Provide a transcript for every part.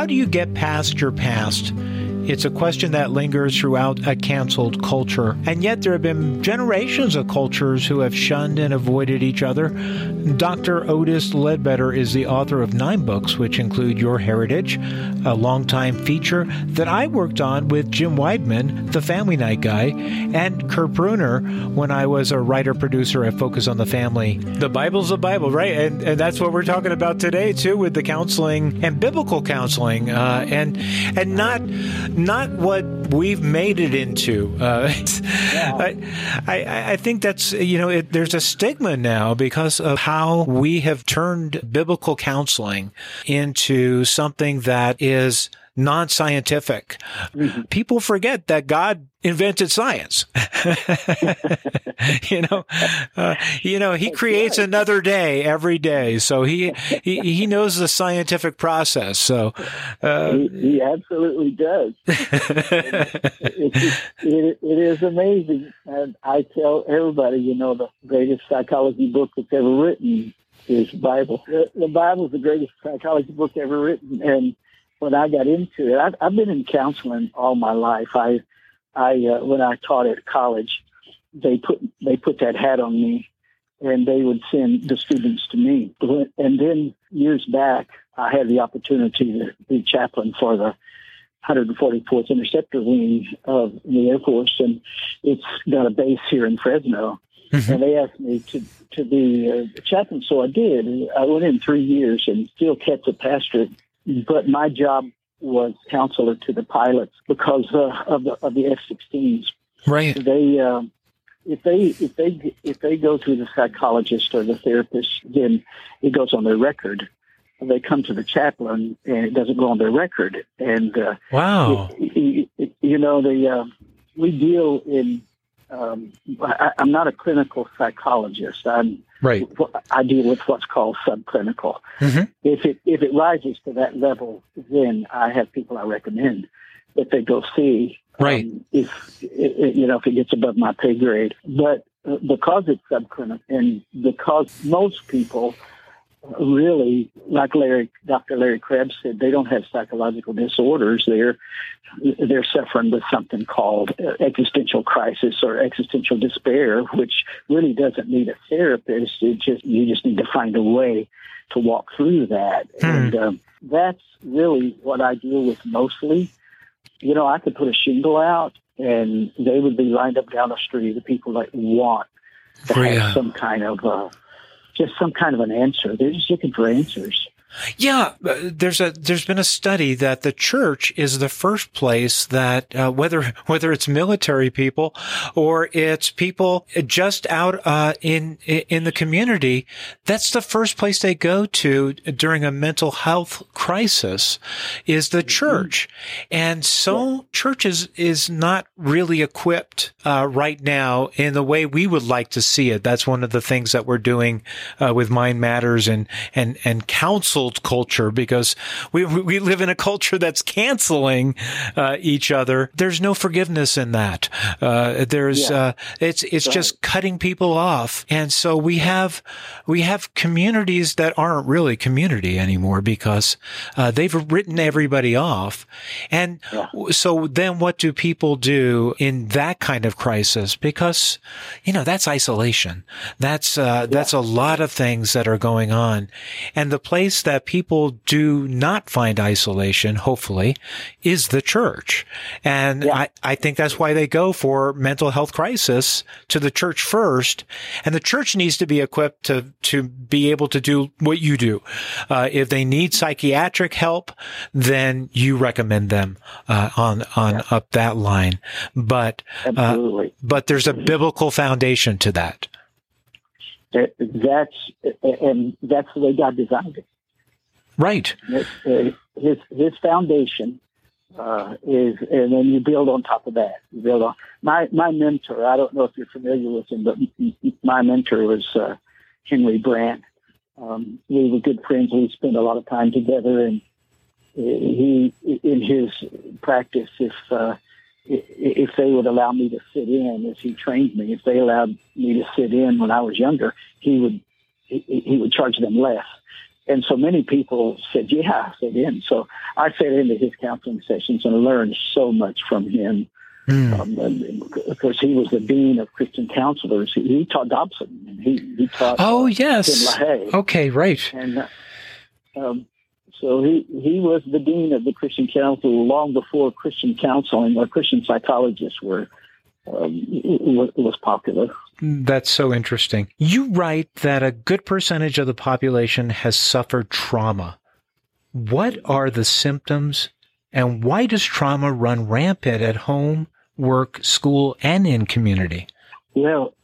How do you get past your past? It's a question that lingers throughout a canceled culture. And yet, there have been generations of cultures who have shunned and avoided each other. Dr. Otis Ledbetter is the author of nine books, which include Your Heritage, a longtime feature that I worked on with Jim Weidmann, the Family Night guy, and Kurt Bruner when I was a writer producer at Focus on the Family. The Bible's the Bible, right? And, and that's what we're talking about today, too, with the counseling and biblical counseling, uh, and and not not what we've made it into. Uh, yeah. I, I, I, think that's, you know, it, there's a stigma now because of how we have turned biblical counseling into something that is non-scientific. Mm-hmm. People forget that God invented science. you know, uh, you know, he creates another day every day. So he, he, he knows the scientific process. So, uh, he, he, absolutely does. it, it, it is amazing. And I tell everybody, you know, the greatest psychology book that's ever written is Bible. The, the Bible is the greatest psychology book ever written. And when I got into it, I've, I've been in counseling all my life. I, I uh, when I taught at college, they put they put that hat on me, and they would send the students to me. And then years back, I had the opportunity to be chaplain for the 144th Interceptor Wing of the Air Force, and it's got a base here in Fresno. Mm-hmm. And they asked me to to be a chaplain, so I did. I went in three years and still kept the pastorate but my job was counselor to the pilots because uh, of the of the F-16s. Right. They uh, if they if they if they go to the psychologist or the therapist, then it goes on their record. They come to the chaplain and it doesn't go on their record. And uh, wow, it, it, you know the uh, we deal in. Um, I, I'm not a clinical psychologist. I'm Right. I deal with what's called subclinical. Mm-hmm. If it if it rises to that level, then I have people I recommend that they go see. Right. Um, if it, you know if it gets above my pay grade, but uh, because it's subclinical and because most people really, like Larry, Dr. Larry Crabb said, they don't have psychological disorders. They're they're suffering with something called existential crisis or existential despair, which really doesn't need a therapist. It just you just need to find a way to walk through that, hmm. and um, that's really what I deal with mostly. You know, I could put a shingle out, and they would be lined up down the street. The people that want to have some kind of uh, just some kind of an answer. They're just looking for answers. Yeah, uh, there's a there's been a study that the church is the first place that uh, whether whether it's military people or it's people just out uh, in in the community, that's the first place they go to during a mental health crisis is the mm-hmm. church, and so churches is not really equipped uh, right now in the way we would like to see it. That's one of the things that we're doing uh, with Mind Matters and and and counsel canceled culture because we we live in a culture that's canceling uh, each other. There's no forgiveness in that. Uh, there's yeah. uh, it's it's right. just cutting people off, and so we have we have communities that aren't really community anymore because uh, they've written everybody off, and yeah. so then what do people do in that kind of crisis? Because you know that's isolation. That's uh, yeah. that's a lot of things that are going on, and the place that that people do not find isolation, hopefully, is the church. And yeah. I, I think that's why they go for mental health crisis to the church first. And the church needs to be equipped to, to be able to do what you do. Uh, if they need psychiatric help, then you recommend them, uh, on, on yeah. up that line. But, uh, but there's a biblical foundation to that. That's, and that's the way God designed it. Right. His his foundation uh, is, and then you build on top of that. You build on my my mentor. I don't know if you're familiar with him, but my mentor was uh, Henry Brandt. Um, we were good friends. We spent a lot of time together, and he, in his practice, if uh, if they would allow me to sit in, as he trained me, if they allowed me to sit in when I was younger, he would he, he would charge them less and so many people said, "Yeah, I said in." So I sat into his counseling sessions and learned so much from him. Mm. Um, of course, he was the dean of Christian counselors. He, he taught Dobson, and he, he taught. Oh uh, yes. Okay, right. And uh, um, so he he was the dean of the Christian Council long before Christian counseling or Christian psychologists were um, was popular. That's so interesting. You write that a good percentage of the population has suffered trauma. What are the symptoms, and why does trauma run rampant at home, work, school, and in community? Well,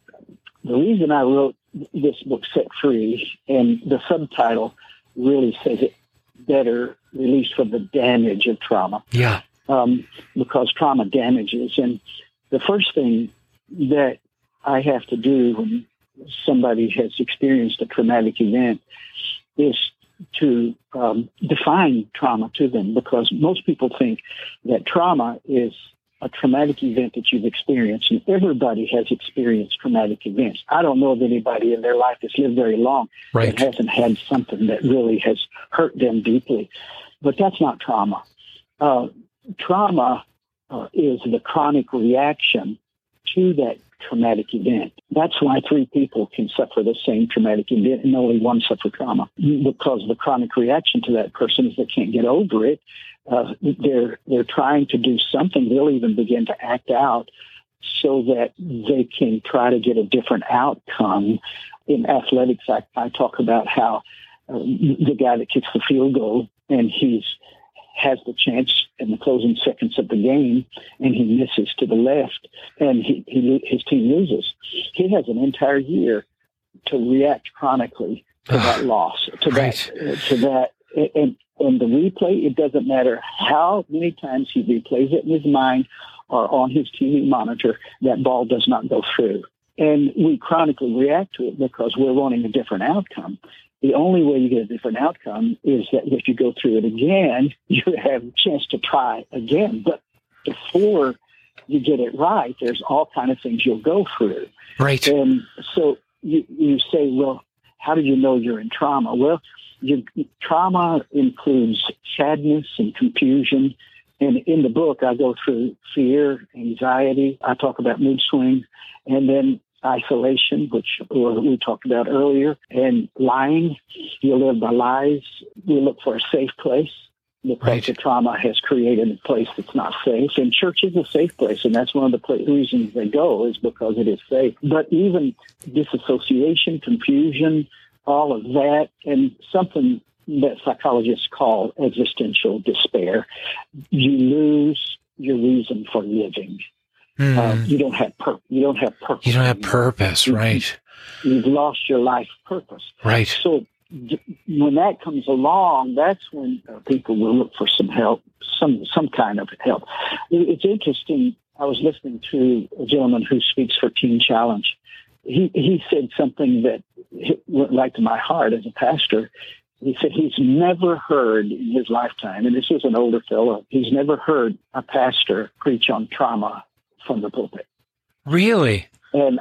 the reason I wrote this book, Set Free, and the subtitle really says it better, released from the damage of trauma. Yeah. Um, because trauma damages. And the first thing that I have to do when somebody has experienced a traumatic event is to um, define trauma to them because most people think that trauma is a traumatic event that you've experienced, and everybody has experienced traumatic events. I don't know of anybody in their life that's lived very long right. that hasn't had something that really has hurt them deeply. But that's not trauma. Uh, trauma uh, is the chronic reaction to that traumatic event. That's why three people can suffer the same traumatic event and only one suffer trauma because the chronic reaction to that person is they can't get over it. Uh, they're they're trying to do something. They'll even begin to act out so that they can try to get a different outcome. In athletics, I, I talk about how uh, the guy that kicks the field goal and he's has the chance in the closing seconds of the game, and he misses to the left, and he, he his team loses. He has an entire year to react chronically to that loss, to right. that, uh, to that, and and the replay. It doesn't matter how many times he replays it in his mind or on his TV monitor. That ball does not go through. And we chronically react to it because we're wanting a different outcome the only way you get a different outcome is that if you go through it again, you have a chance to try again. But before you get it right, there's all kind of things you'll go through. Right. And so you, you say, well, how do you know you're in trauma? Well, your trauma includes sadness and confusion. And in the book, I go through fear, anxiety. I talk about mood swings, and then isolation, which uh, we talked about earlier, and lying. You live by lies. You look for a safe place because right. the trauma has created a place that's not safe. And church is a safe place, and that's one of the reasons they go is because it is safe. But even disassociation, confusion, all of that, and something that psychologists call existential despair, you lose your reason for living. Mm. Uh, you don't have pur- you don't have purpose. You don't have purpose, you, right? You've lost your life purpose. Right. So d- when that comes along, that's when uh, people will look for some help, some some kind of help. It's interesting. I was listening to a gentleman who speaks for Teen Challenge. He he said something that went right to my heart as a pastor. He said he's never heard in his lifetime, and this is an older fellow, he's never heard a pastor preach on trauma from the pulpit. Really? And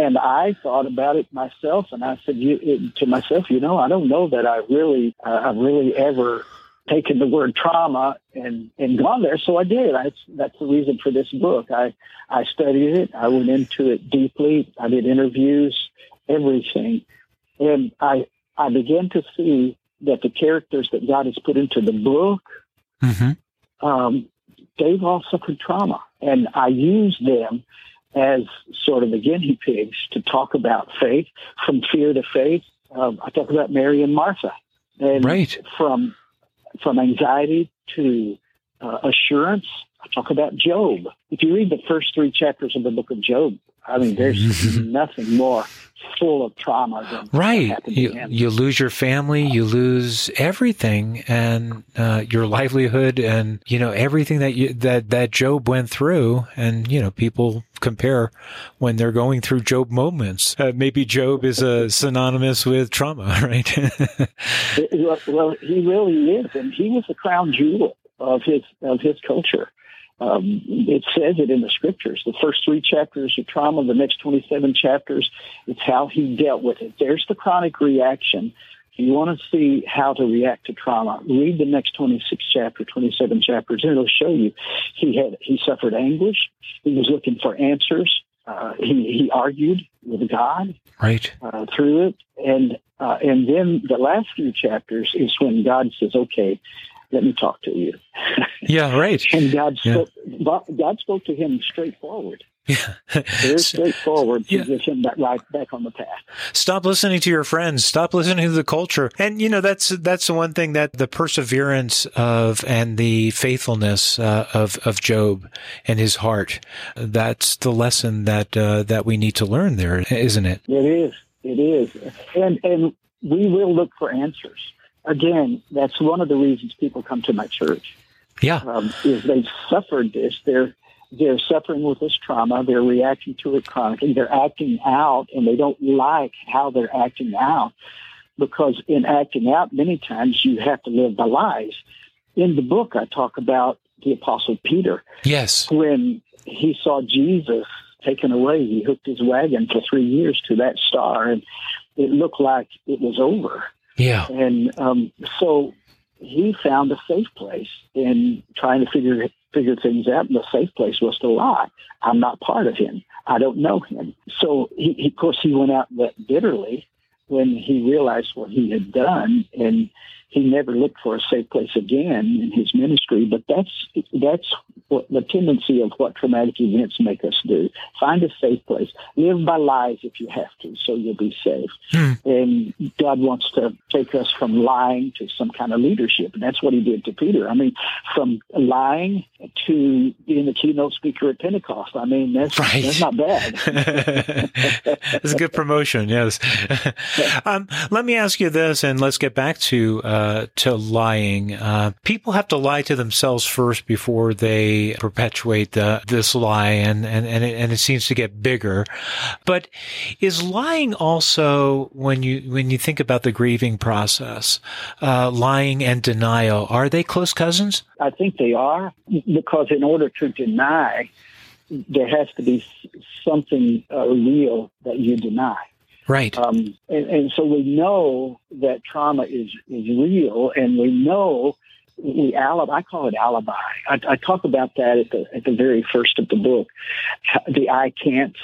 and I thought about it myself, and I said you, it, to myself, you know, I don't know that I really, uh, I've really ever taken the word trauma and and gone there. So I did. I, that's the reason for this book. I I studied it. I went into it deeply. I did interviews, everything, and I I began to see that the characters that God has put into the book, mm-hmm. um, they've all suffered trauma. And I use them as sort of the guinea pigs to talk about faith, from fear to faith. Um, I talk about Mary and Martha, and right. from from anxiety to uh, assurance. I talk about Job. If you read the first three chapters of the book of Job, I mean, there's nothing more full of trauma than right. You, you lose your family, you lose everything, and uh, your livelihood, and you know everything that you that that Job went through, and you know people compare when they're going through Job moments. Uh, maybe Job is a synonymous with trauma, right? well, he really is, and he was the crown jewel of his of his culture. Um, it says it in the scriptures. The first three chapters are trauma. The next 27 chapters, it's how he dealt with it. There's the chronic reaction. If you want to see how to react to trauma, read the next 26 chapter, 27 chapters, and it'll show you he had he suffered anguish. He was looking for answers. Uh, he he argued with God right uh, through it, and uh, and then the last few chapters is when God says, "Okay, let me talk to you." yeah, right. and God spoke. Yeah. God spoke to him straightforward. Yeah. Very straightforward to yeah. get him back right back on the path. Stop listening to your friends. Stop listening to the culture. And you know that's that's the one thing that the perseverance of and the faithfulness uh, of of Job and his heart. That's the lesson that uh, that we need to learn there, isn't it? It is. It is. And and we will look for answers. Again, that's one of the reasons people come to my church. Yeah. Um, is they've suffered this. They're they're suffering with this trauma. They're reacting to it chronically. They're acting out, and they don't like how they're acting out because in acting out, many times you have to live by lies. In the book, I talk about the Apostle Peter. Yes. When he saw Jesus taken away, he hooked his wagon for three years to that star, and it looked like it was over. Yeah. And um, so he found a safe place in trying to figure figure things out. And the safe place was to lie. I'm not part of him. I don't know him. So, he, he, of course, he went out bitterly when he realized what he had done, and he never looked for a safe place again in his ministry. But that's that's what the tendency of what traumatic events make us do. Find a safe place. Live by lies if you have to, so you'll be safe. Hmm. And God wants to take us from lying to some kind of leadership, and that's what He did to Peter. I mean, from lying to being the keynote speaker at Pentecost. I mean, that's right. that's not bad. it's a good promotion. Yes. um, let me ask you this, and let's get back to uh, to lying. Uh, people have to lie to themselves first before they perpetuate the, this lie and, and, and it, and it seems to get bigger. But is lying also, when you, when you think about the grieving process, uh, lying and denial, are they close cousins? I think they are because in order to deny, there has to be something uh, real that you deny. Right. Um, and, and, so we know that trauma is, is real, and we know we alibi. I call it alibi. I, I talk about that at the at the very first of the book. The I can't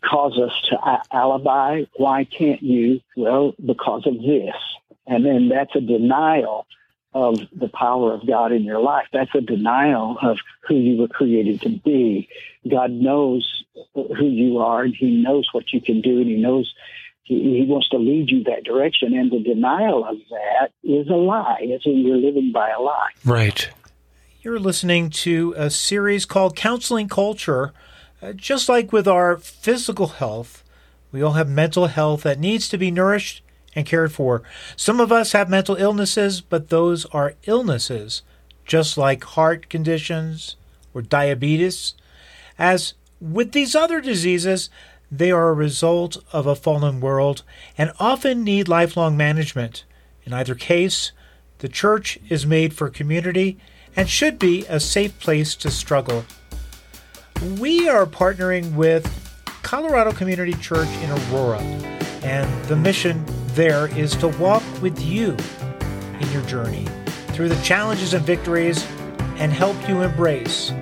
cause us to alibi. Why can't you? Well, because of this. And then that's a denial of the power of God in your life. That's a denial of who you were created to be. God knows who you are and He knows what you can do and He knows he, he wants to lead you that direction, and the denial of that is a lie. It's in, you're living by a lie. Right. You're listening to a series called Counseling Culture. Uh, just like with our physical health, we all have mental health that needs to be nourished and cared for. Some of us have mental illnesses, but those are illnesses, just like heart conditions or diabetes. As with these other diseases, they are a result of a fallen world and often need lifelong management. In either case, the church is made for community and should be a safe place to struggle. We are partnering with Colorado Community Church in Aurora, and the mission there is to walk with you in your journey through the challenges and victories and help you embrace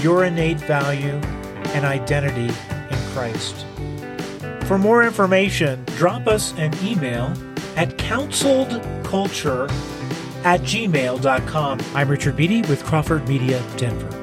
your innate value and identity in Christ. For more information, drop us an email at counseledculture at gmail.com. I'm Richard Beattie with Crawford Media Denver.